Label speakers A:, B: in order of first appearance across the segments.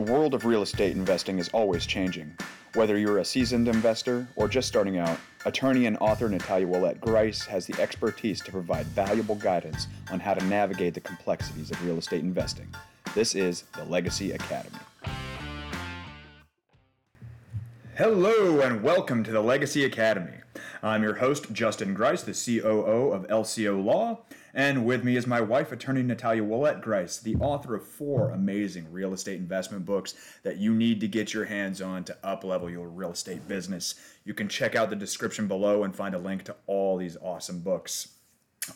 A: The world of real estate investing is always changing. Whether you're a seasoned investor or just starting out, attorney and author Natalia Ouellette Grice has the expertise to provide valuable guidance on how to navigate the complexities of real estate investing. This is the Legacy Academy. Hello and welcome to the Legacy Academy. I'm your host, Justin Grice, the COO of LCO Law, and with me is my wife, attorney Natalia Ouellette Grice, the author of four amazing real estate investment books that you need to get your hands on to uplevel your real estate business. You can check out the description below and find a link to all these awesome books.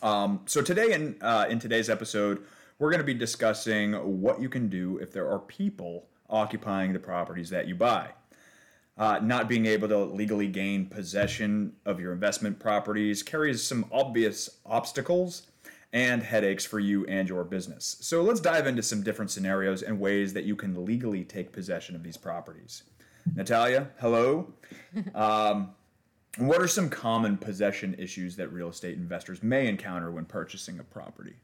A: Um, so today, in uh, in today's episode, we're going to be discussing what you can do if there are people occupying the properties that you buy uh, not being able to legally gain possession of your investment properties carries some obvious obstacles and headaches for you and your business. So let's dive into some different scenarios and ways that you can legally take possession of these properties. Natalia, hello. um, what are some common possession issues that real estate investors may encounter when purchasing a property?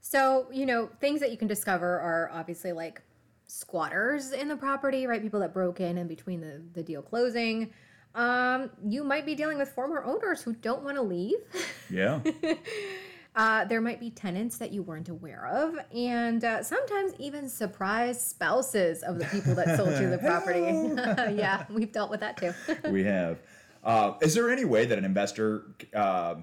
B: So, you know, things that you can discover are obviously like squatters in the property, right? People that broke in in between the, the deal closing. Um, you might be dealing with former owners who don't want to leave.
A: Yeah.
B: uh, there might be tenants that you weren't aware of, and uh, sometimes even surprise spouses of the people that sold you the property. yeah, we've dealt with that too.
A: we have. Uh, is there any way that an investor uh,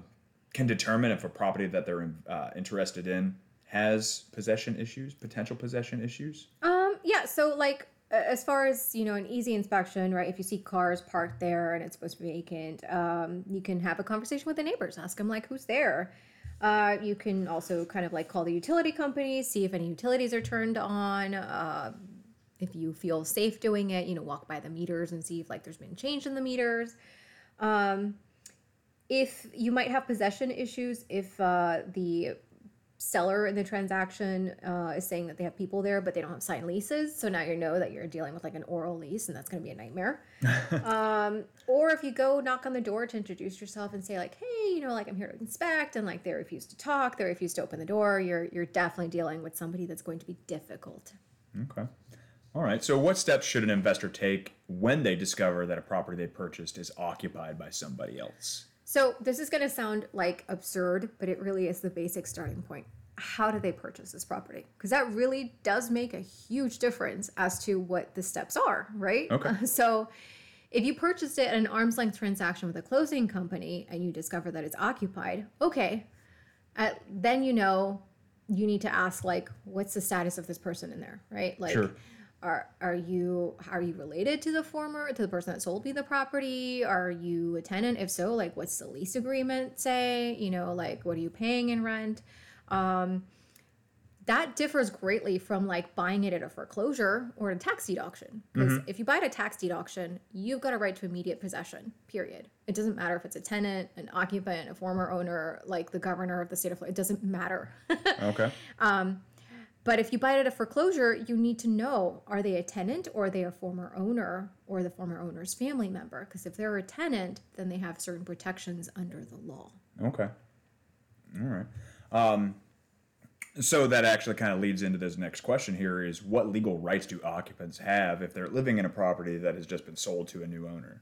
A: can determine if a property that they're uh, interested in has possession issues, potential possession issues?
B: Um, yeah. So, like, as far as you know, an easy inspection, right? If you see cars parked there and it's supposed to be vacant, um, you can have a conversation with the neighbors. Ask them like, who's there. Uh, you can also kind of like call the utility company, see if any utilities are turned on. Uh, if you feel safe doing it, you know, walk by the meters and see if like there's been change in the meters. Um, if you might have possession issues, if uh, the seller in the transaction uh, is saying that they have people there, but they don't have signed leases. So now you know that you're dealing with like an oral lease, and that's going to be a nightmare. um, or if you go knock on the door to introduce yourself and say like, "Hey, you know, like I'm here to inspect," and like they refuse to talk, they refuse to open the door, you're you're definitely dealing with somebody that's going to be difficult.
A: Okay. All right. So, what steps should an investor take when they discover that a property they purchased is occupied by somebody else?
B: So this is going to sound like absurd, but it really is the basic starting point. How do they purchase this property? Because that really does make a huge difference as to what the steps are, right?
A: Okay.
B: Uh, so if you purchased it at an arm's length transaction with a closing company and you discover that it's occupied, okay, uh, then you know you need to ask like, what's the status of this person in there, right? Like.
A: Sure
B: are are you are you related to the former to the person that sold me the property? Are you a tenant? If so like what's the lease agreement say? You know like what are you paying in rent? Um that differs greatly from like buying it at a foreclosure or a tax deed auction. Because mm-hmm. if you buy it at a tax deed auction you've got a right to immediate possession period. It doesn't matter if it's a tenant an occupant a former owner like the governor of the state of florida it doesn't matter.
A: Okay.
B: Um but if you buy it at a foreclosure, you need to know are they a tenant or are they a former owner or the former owner's family member? Because if they're a tenant, then they have certain protections under the law.
A: Okay. All right. Um, so that actually kind of leads into this next question here is what legal rights do occupants have if they're living in a property that has just been sold to a new owner?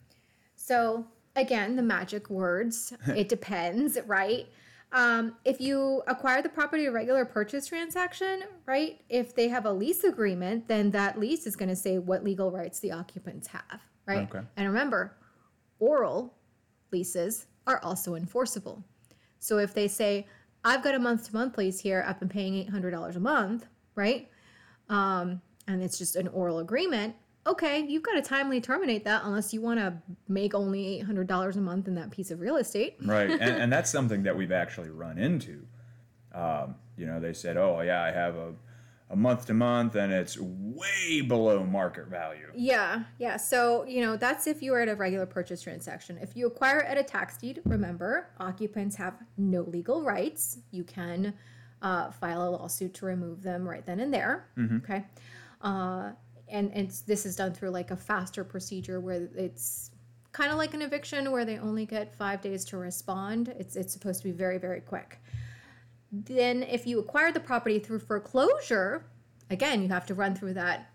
B: So, again, the magic words, it depends, right? Um, if you acquire the property a regular purchase transaction, right? If they have a lease agreement, then that lease is going to say what legal rights the occupants have, right?
A: Okay.
B: And remember, oral leases are also enforceable. So if they say, I've got a month to month lease here, I've been paying $800 a month, right? Um, and it's just an oral agreement, okay, you've got to timely terminate that unless you want to make only $800 a month in that piece of real estate.
A: right. And, and that's something that we've actually run into. Um, you know, they said, oh, yeah, I have a, a month to month and it's way below market value.
B: Yeah. Yeah. So, you know, that's if you are at a regular purchase transaction. If you acquire at a tax deed, remember, occupants have no legal rights. You can uh, file a lawsuit to remove them right then and there.
A: Mm-hmm.
B: Okay. Uh, and and this is done through like a faster procedure where it's kind of like an eviction where they only get five days to respond. It's it's supposed to be very very quick. Then if you acquire the property through foreclosure, again you have to run through that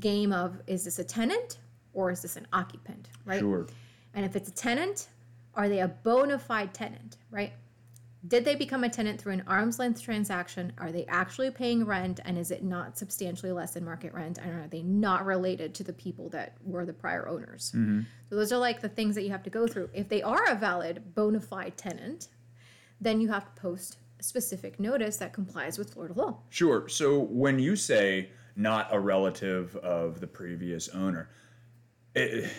B: game of is this a tenant or is this an occupant, right?
A: Sure.
B: And if it's a tenant, are they a bona fide tenant, right? Did they become a tenant through an arm's length transaction? Are they actually paying rent? And is it not substantially less than market rent? And are they not related to the people that were the prior owners? Mm-hmm. So those are like the things that you have to go through. If they are a valid bona fide tenant, then you have to post a specific notice that complies with Florida law.
A: Sure. So when you say not a relative of the previous owner, it,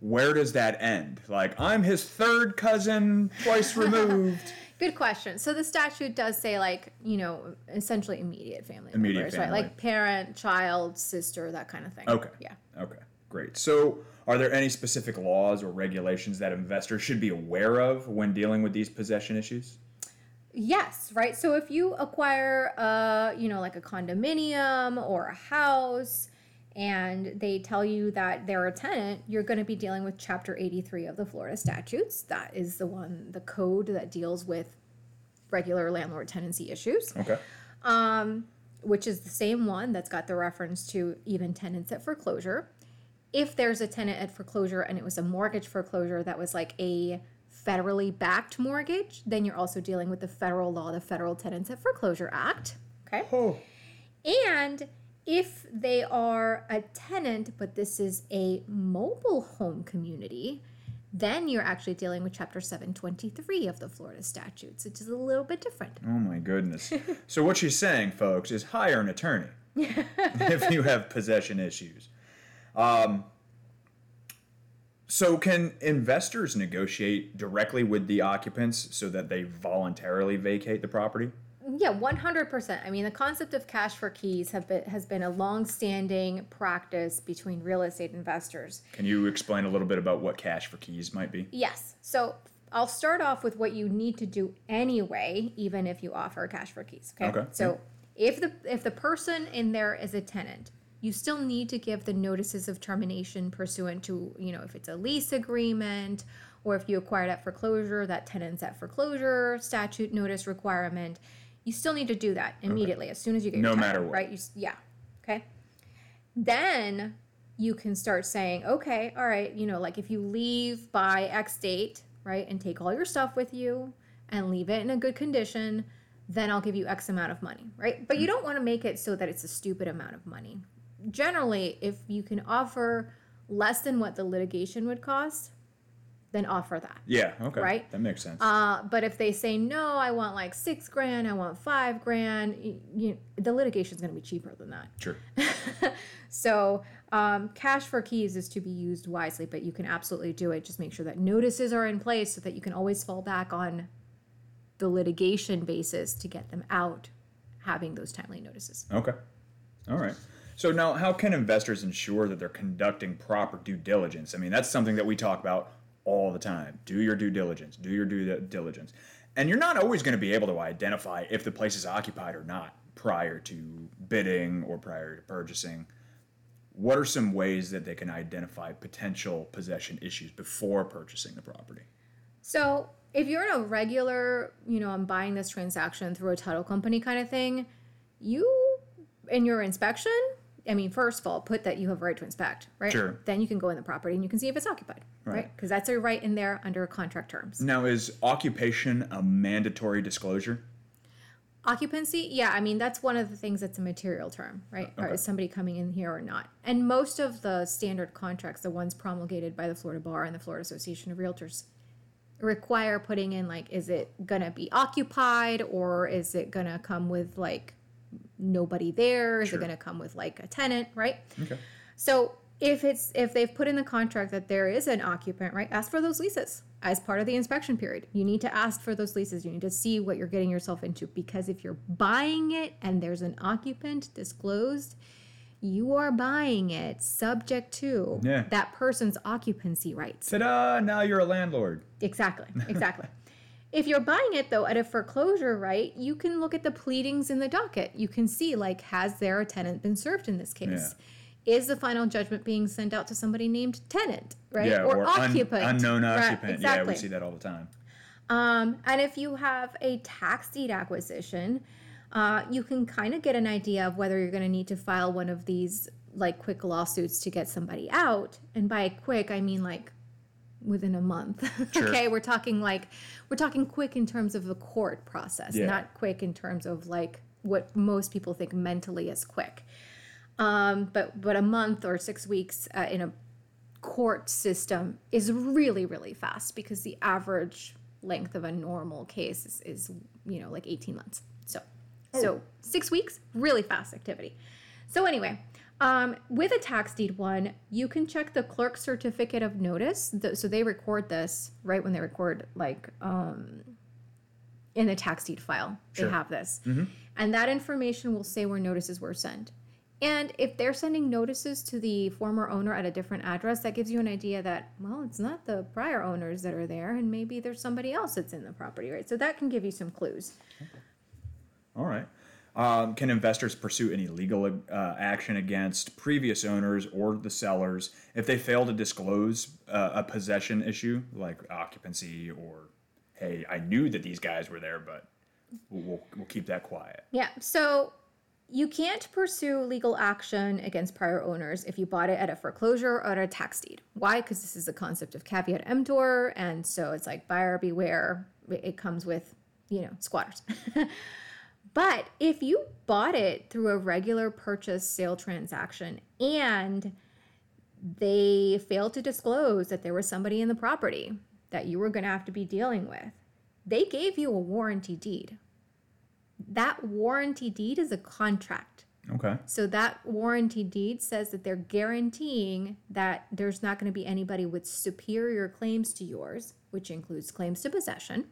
A: where does that end? Like, I'm his third cousin, twice removed.
B: Good question. So the statute does say like, you know, essentially immediate family
A: Immediate
B: members, right? Like parent, child, sister, that kind of thing.
A: Okay.
B: Yeah.
A: Okay, great. So, are there any specific laws or regulations that investors should be aware of when dealing with these possession issues?
B: Yes, right. So if you acquire a, you know, like a condominium or a house and they tell you that they're a tenant, you're going to be dealing with chapter 83 of the Florida statutes. That is the one the code that deals with regular landlord tenancy issues.
A: Okay.
B: um, which is the same one that's got the reference to even tenants at foreclosure. If there's a tenant at foreclosure and it was a mortgage foreclosure that was like a federally backed mortgage, then you're also dealing with the federal law, the Federal Tenants at Foreclosure Act. Okay.
A: Oh.
B: And if they are a tenant, but this is a mobile home community, then you're actually dealing with Chapter 723 of the Florida statutes, which is a little bit different.
A: Oh my goodness. so what she's saying, folks, is hire an attorney if you have possession issues. Um, so can investors negotiate directly with the occupants so that they voluntarily vacate the property?
B: Yeah, one hundred percent. I mean, the concept of cash for keys have been has been a long-standing practice between real estate investors.
A: Can you explain a little bit about what cash for keys might be?
B: Yes. So I'll start off with what you need to do anyway, even if you offer cash for keys. Okay.
A: Okay.
B: So if the if the person in there is a tenant, you still need to give the notices of termination pursuant to you know if it's a lease agreement or if you acquired at foreclosure, that tenants at foreclosure statute notice requirement. You still need to do that immediately as soon as you get
A: No
B: your
A: matter what.
B: right? You yeah. Okay. Then you can start saying, okay, all right, you know, like if you leave by X date, right, and take all your stuff with you and leave it in a good condition, then I'll give you X amount of money, right? But you mm. don't want to make it so that it's a stupid amount of money. Generally, if you can offer less than what the litigation would cost, then offer that.
A: Yeah, okay.
B: Right?
A: That makes sense.
B: Uh, but if they say no, I want like six grand, I want five grand, you, you, the litigation's going to be cheaper than that.
A: sure.
B: So, um, cash for keys is to be used wisely, but you can absolutely do it. Just make sure that notices are in place so that you can always fall back on the litigation basis to get them out, having those timely notices.
A: Okay. All right. So now, how can investors ensure that they're conducting proper due diligence? I mean, that's something that we talk about all the time. Do your due diligence. Do your due diligence. And you're not always going to be able to identify if the place is occupied or not prior to bidding or prior to purchasing. What are some ways that they can identify potential possession issues before purchasing the property?
B: So, if you're in a regular, you know, I'm buying this transaction through a title company kind of thing, you, in your inspection, I mean, first of all, put that you have a right to inspect, right?
A: Sure.
B: Then you can go in the property and you can see if it's occupied, right? Because that's a right in there under contract terms.
A: Now, is occupation a mandatory disclosure?
B: Occupancy, yeah, I mean that's one of the things that's a material term, right? Or is somebody coming in here or not? And most of the standard contracts, the ones promulgated by the Florida Bar and the Florida Association of Realtors, require putting in like, is it gonna be occupied or is it gonna come with like nobody there? Is
A: Sure.
B: it gonna come with like a tenant, right?
A: Okay.
B: So if it's if they've put in the contract that there is an occupant, right, ask for those leases as part of the inspection period. You need to ask for those leases. You need to see what you're getting yourself into because if you're buying it and there's an occupant disclosed, you are buying it subject to
A: Yeah.
B: that person's occupancy rights.
A: Ta-da! Now you're a landlord.
B: Exactly. Exactly. if you're buying it though at a foreclosure, right, you can look at the pleadings in the docket. You can see like has there a tenant been served in this case? Is the final judgment being sent out to somebody named tenant, right?
A: Yeah, or, un-
B: occupant.
A: unknown
B: Right,
A: occupant. Yeah,
B: exactly.
A: we see that all the time.
B: Um, and if you have a tax deed acquisition, uh, you can kind of get an idea of whether you're going to need to file one of these like quick lawsuits to get somebody out. And by quick, I mean like within a month.
A: Sure.
B: okay, we're talking like we're talking quick in terms of the court process,
A: Yeah.
B: not quick in terms of like what most people think mentally is quick. Um, but but a month or six weeks uh, in a court system is really really fast because the average length of a normal case is, is you know like 18 months so so six weeks really fast activity so anyway um, with a tax deed one you can check the clerk certificate of notice so they record this right when they record like um, in the tax deed file
A: Sure.
B: they have this and that information will say where notices were sent and if they're sending notices to the former owner at a different address, that gives you an idea that, well, it's not the prior owners that are there, and maybe there's somebody else that's in the property, right? So that can give you some clues.
A: All right. Um, can investors pursue any legal uh, action against previous owners or the sellers if they fail to disclose uh, a possession issue like occupancy or, hey, I knew that these guys were there, but we'll, we'll, keep that quiet?
B: Yeah, so you can't pursue legal action against prior owners if you bought it at a foreclosure or at a tax deed. Why? Because this is the concept of caveat emptor, and so it's like buyer beware. It comes with, you know, squatters. but if you bought it through a regular purchase sale transaction and they failed to disclose that there was somebody in the property that you were going to have to be dealing with, they gave you a warranty deed that warranty deed is a contract.
A: Okay.
B: So that warranty deed says that they're guaranteeing that there's not going to be anybody with superior claims to yours, which includes claims to possession.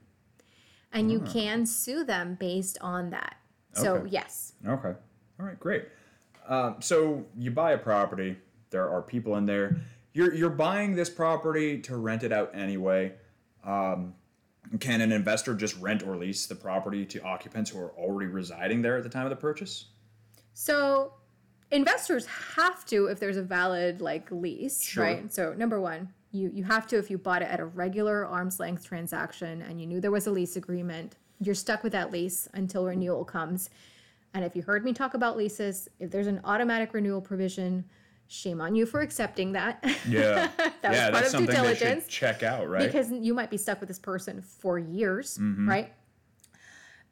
B: And you can sue them based on that. So,
A: Okay.
B: yes.
A: Okay. All right. Great. Um, so you buy a property. There are people in there. You're you're buying this property to rent it out anyway. Um, can an investor just rent or lease the property to occupants who are already residing there at the time of the purchase?
B: So investors have to if there's a valid like lease,
A: Sure.
B: right? So number one, you you have to if you bought it at a regular arm's length transaction and you knew there was a lease agreement, you're stuck with that lease until renewal comes. And if you heard me talk about leases, if there's an automatic renewal provision, shame on you for accepting that.
A: Yeah.
B: That was
A: yeah,
B: part
A: that's
B: of due
A: something they
B: diligence.
A: should check out, right?
B: because you might be stuck with this person for years,
A: Mm-hmm.
B: right?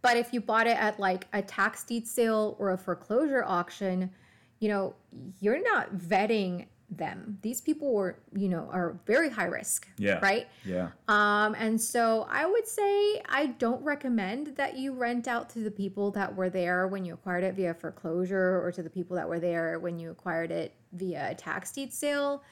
B: But if you bought it at like a tax deed sale or a foreclosure auction, you know, you're not vetting them. These people were, you know, are very high risk,
A: yeah.
B: right?
A: Yeah.
B: Um, and so I would say I don't recommend that you rent out to the people that were there when you acquired it via foreclosure or to the people that were there when you acquired it via a tax deed sale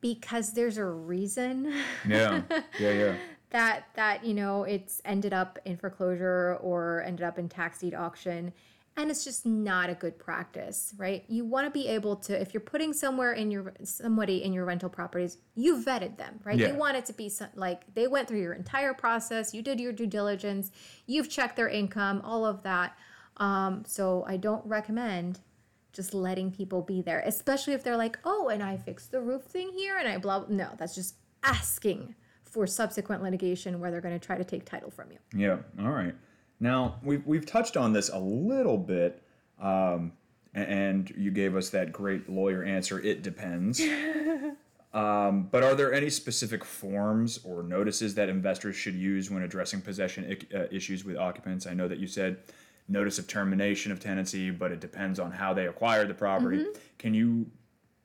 B: because there's a reason
A: Yeah. Yeah. Yeah.
B: that that you know it's ended up in foreclosure or ended up in tax deed auction and it's just not a good practice right you want to be able to if you're putting somewhere in your somebody in your rental properties you vetted them right
A: Yeah.
B: you want it to be some, like they went through your entire process you did your due diligence you've checked their income all of that um, so i don't recommend just letting people be there especially if they're like oh and i fixed the roof thing here and i blah no that's just asking for subsequent litigation where they're going to try to take title from you
A: Yeah. All right. Now we've we've touched on this a little bit, um, and you gave us that great lawyer answer. It depends. um, but are there any specific forms or notices that investors should use when addressing possession ic- uh, issues with occupants? I know that you said notice of termination of tenancy, but it depends on how they acquired the property. Can you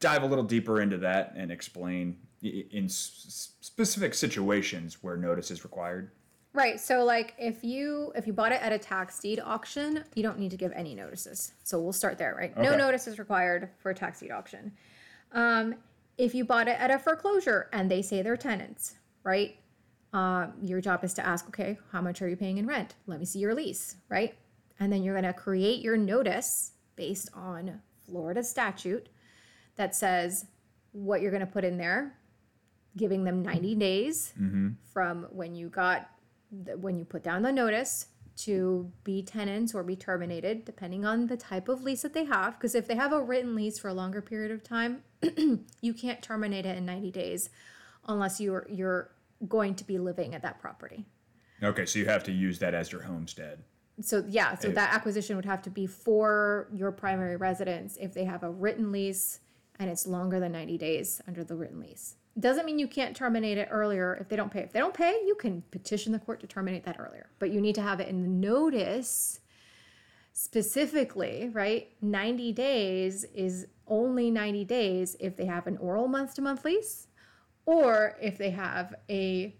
A: dive a little deeper into that and explain in specific situations where notice is required?
B: Right so like if you if you bought it at a tax deed auction you don't need to give any notices. So we'll start there right? No
A: Okay.
B: notice is required for a tax deed auction. Um, if you bought it at a foreclosure and they say they're tenants right? Um, your job is to ask okay how much are you paying in rent? Let me see your lease right? And then you're going to create your notice based on florida statute that says what you're going to put in there giving them 90 days from when you got when you put down the notice to be tenants or be terminated depending on the type of lease that they have because if they have a written lease for a longer period of time you can't terminate it in 90 days unless you're you're going to be living at that property
A: Okay, so you have to use that as your homestead.
B: so yeah, so
A: It-
B: that acquisition would have to be for your primary residence if they have a written lease and it's longer than 90 days under the written lease. Doesn't mean you can't terminate it earlier if they don't pay. If they don't pay, you can petition the court to terminate that earlier. But you need to have it in the notice specifically, right? 90 days is only 90 days if they have an oral month to month lease or if they have a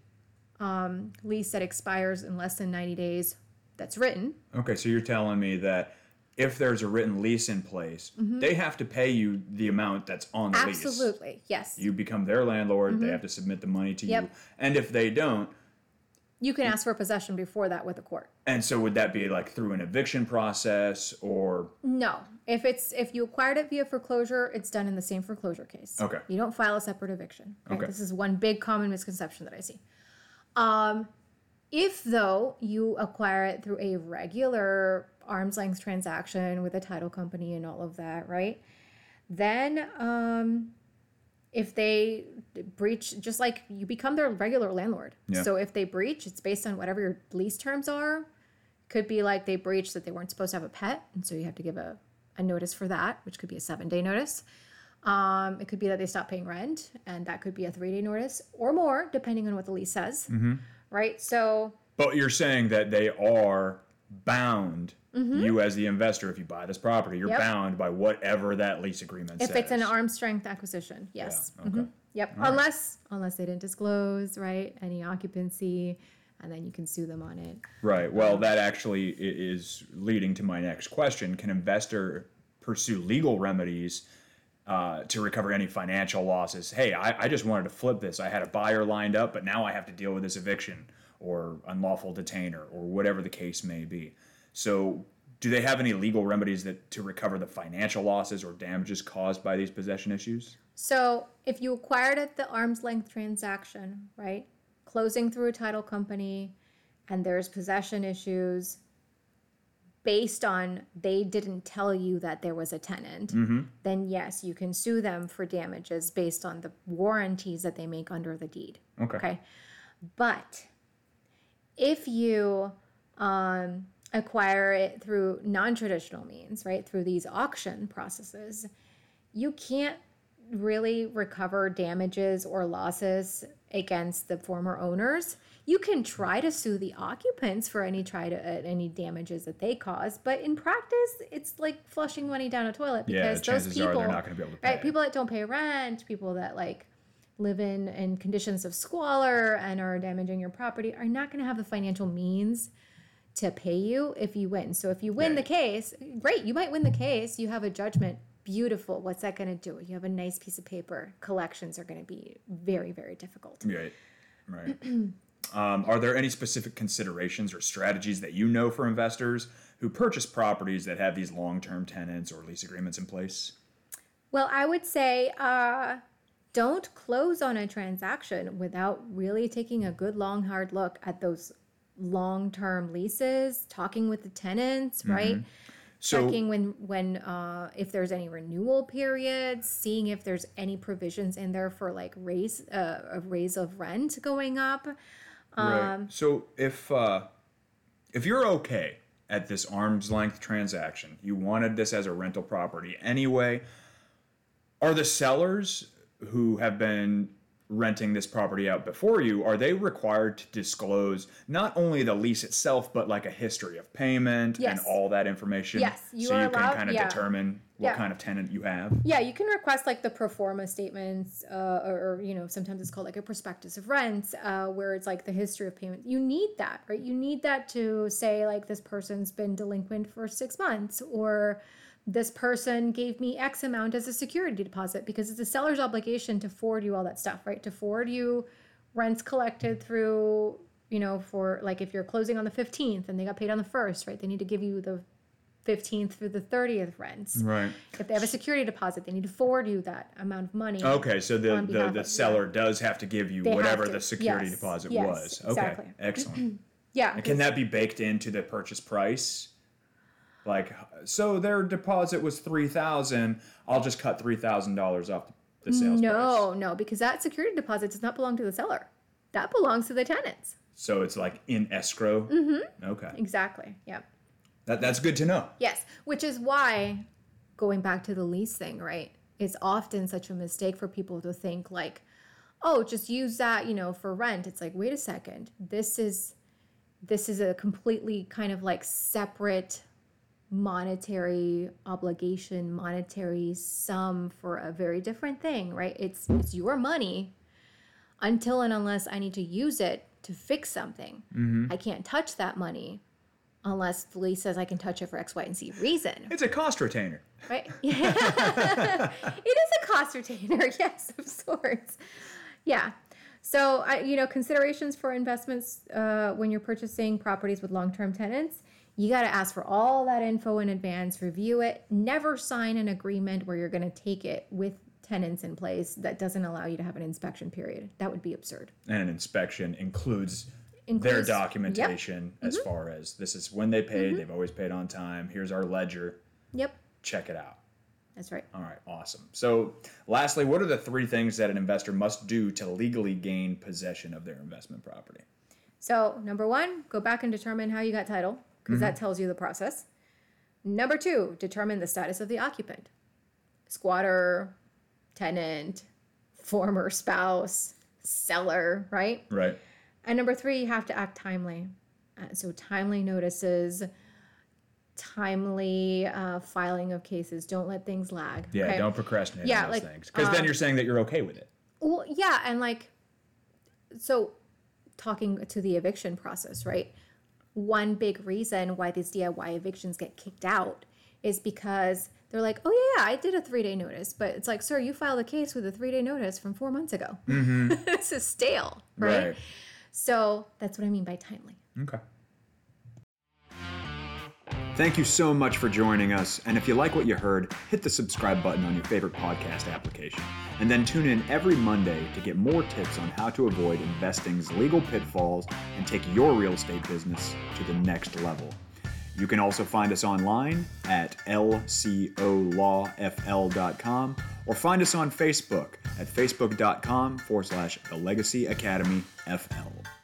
B: um, lease that expires in less than 90 days that's written.
A: Okay, so you're telling me that if there's a written lease in place, they have to pay you the amount that's on the lease.
B: Mm-hmm. Absolutely. Yes.
A: You become their landlord, they have to submit the money to
B: Yep.
A: you. And if they don't,
B: You can ask for possession before that with a court.
A: and so would that be like through an eviction process or
B: No. If it's if you acquired it via foreclosure, it's done in the same foreclosure case.
A: Okay.
B: You don't file a separate eviction.
A: Okay.
B: This is one big common misconception that I see. Um, if though you acquire it through a regular arm's length transaction with a title company and all of that, right? Then um if they breach just like you become their regular landlord.
A: Yeah.
B: So if they breach, it's based on whatever your lease terms are. Could be like they breached that they weren't supposed to have a pet, and so you have to give a, a notice for that, which could be a seven day notice. Um, it could be that they stopped paying rent, and that could be a three day notice or more, depending on what the lease says.
A: Mm-hmm.
B: Right? So,
A: But you're saying that they are bound, you as the investor, if you buy this property, you're
B: Mm-hmm. Yep.
A: bound by whatever that lease agreement
B: if
A: says.
B: If it's an arm's strength acquisition, yes.
A: Yeah, okay.
B: Mhm. Yep. Unless unless they didn't disclose, right? Any occupancy, and then you can sue them on it.
A: Right. Well, that actually is leading to my next question. Can investor pursue legal remedies uh, to recover any financial losses? Hey, I, I just wanted to flip this. I had a buyer lined up, but now I have to deal with this eviction or unlawful detainer or whatever the case may be. So, do they have any legal remedies that to recover the financial losses or damages caused by these possession issues?
B: So if you acquired at the arm's length transaction, right? Closing through a title company and there's possession issues based on they didn't tell you that there was a tenant, then yes, you can sue them for damages based on the warranties that they make under the deed.
A: Okay.
B: Okay. But if you um, acquire it through non traditional means, right, through these auction processes, you can't really recover damages or losses against the former owners. You can try to sue the occupants for any try to uh, any damages that they caused, but in practice, it's like flushing money down a toilet
A: Yeah,
B: because those people,
A: they're not gonna be able to
B: right? People that don't pay rent, people that like live in in conditions of squalor and are damaging your property are not going to have the financial means to pay you if you win. So if you win
A: Yeah.
B: the case, great, you might win the case. You have a judgment. Beautiful. What's that going to do? You have a nice piece of paper. Collections are going to be very, very difficult.
A: Right. Right. um, are there any specific considerations or strategies that you know for investors who purchase properties that have these long-term tenants or lease agreements in place?
B: Well, I would say uh, don't close on a transaction without really taking a good, long, hard look at those long term leases, talking with the tenants, right?
A: So,
B: checking when when uh, if there's any renewal periods, seeing if there's any provisions in there for like raise uh, a raise of rent going up.
A: right.
B: Um,
A: so if uh, if you're okay at this arm's length transaction, you wanted this as a rental property anyway. Are the sellers who have been renting this property out before you are they required to disclose not only the lease itself but like a history of payment and all that information
B: Yes, you
A: so
B: are
A: you can kind of
B: yeah.
A: determine what
B: Yeah.
A: kind of tenant you have
B: Yeah, you can request like the pro forma statements, uh, or, or you know sometimes it's called like a prospectus of rent, uh, where it's like the history of payment. You need that, right? You need that to say like this person's been delinquent for six months, or this person gave me X amount as a security deposit, because it's a seller's obligation to forward you all that stuff, right? To forward you rents collected through, you know, for like if you're closing on the fifteenth and they got paid on the first, right? They need to give you the fifteenth through the thirtieth rents.
A: right
B: If they have a security deposit, they need to forward you that amount of money.
A: okay so the the, the seller does have to give you
B: They
A: whatever the security
B: Yes.
A: deposit
B: Yes,
A: was okay
B: exactly.
A: excellent
B: Yeah.
A: And can that be baked into the purchase price? Like, so their deposit was three thousand. I'll just cut three thousand dollars off the sales price.
B: No, no, because that security deposit does not belong to the seller. That belongs to the tenants.
A: So it's like in escrow. Mm-hmm. Okay.
B: Exactly. Yeah.
A: That, that's good to know.
B: Yes, which is why going back to the lease thing, right? It's often such a mistake for people to think like, "Oh, just use that, you know, for rent." It's like, "Wait a second. This is this is a completely kind of like separate monetary obligation, monetary sum for a very different thing, right? It's it's your money until and unless I need to use it to fix something. I can't touch that money unless the lease says I can touch it for X, Y, and Z reason,
A: It's a cost retainer.
B: right? Yeah. it is a cost retainer, yes, of sorts. Yeah. So, I, you know, considerations for investments uh, when you're purchasing properties with long-term tenants, you got to ask for all that info in advance, review it. Never sign an agreement where you're going to take it with tenants in place that doesn't allow you to have an inspection period. That would be absurd.
A: And an inspection includes, their
B: Includes- yep. Mm-hmm.
A: documentation as far as this is when they paid, they've always paid on time. Here's our ledger.
B: Yep,
A: Check it out.
B: that's right.
A: All right, awesome. So, lastly, what are the three things that an investor must do to legally gain possession of their investment property?
B: So, number one, go back and determine how you got title, because that tells you the process. Number two, determine the status of the occupant squatter, tenant, former spouse, seller, right?
A: Right.
B: And number three, you have to act timely. Uh, so, timely notices, timely uh, filing of cases. Don't let things lag.
A: Yeah,
B: okay?
A: don't procrastinate
B: Yeah,
A: on those
B: like,
A: things. Because then
B: um,
A: you're saying that you're okay with it.
B: Well, yeah, and like, so talking to the eviction process, right? One big reason why these DIY evictions get kicked out is because they're like, oh, yeah, I did a three day notice. But it's like, sir, you filed a case with a three day notice from four months ago. Mm-hmm. this is stale, right?
A: Right.
B: So that's what I mean by timely.
A: Okay. Thank you so much for joining us. And if you like what you heard, hit the subscribe button on your favorite podcast application. And then tune in every Monday to get more tips on how to avoid investing's legal pitfalls and take your real estate business to the next level. You can also find us online at lcolawfl.com or find us on Facebook at facebook.com forward slash the Legacy Academy FL.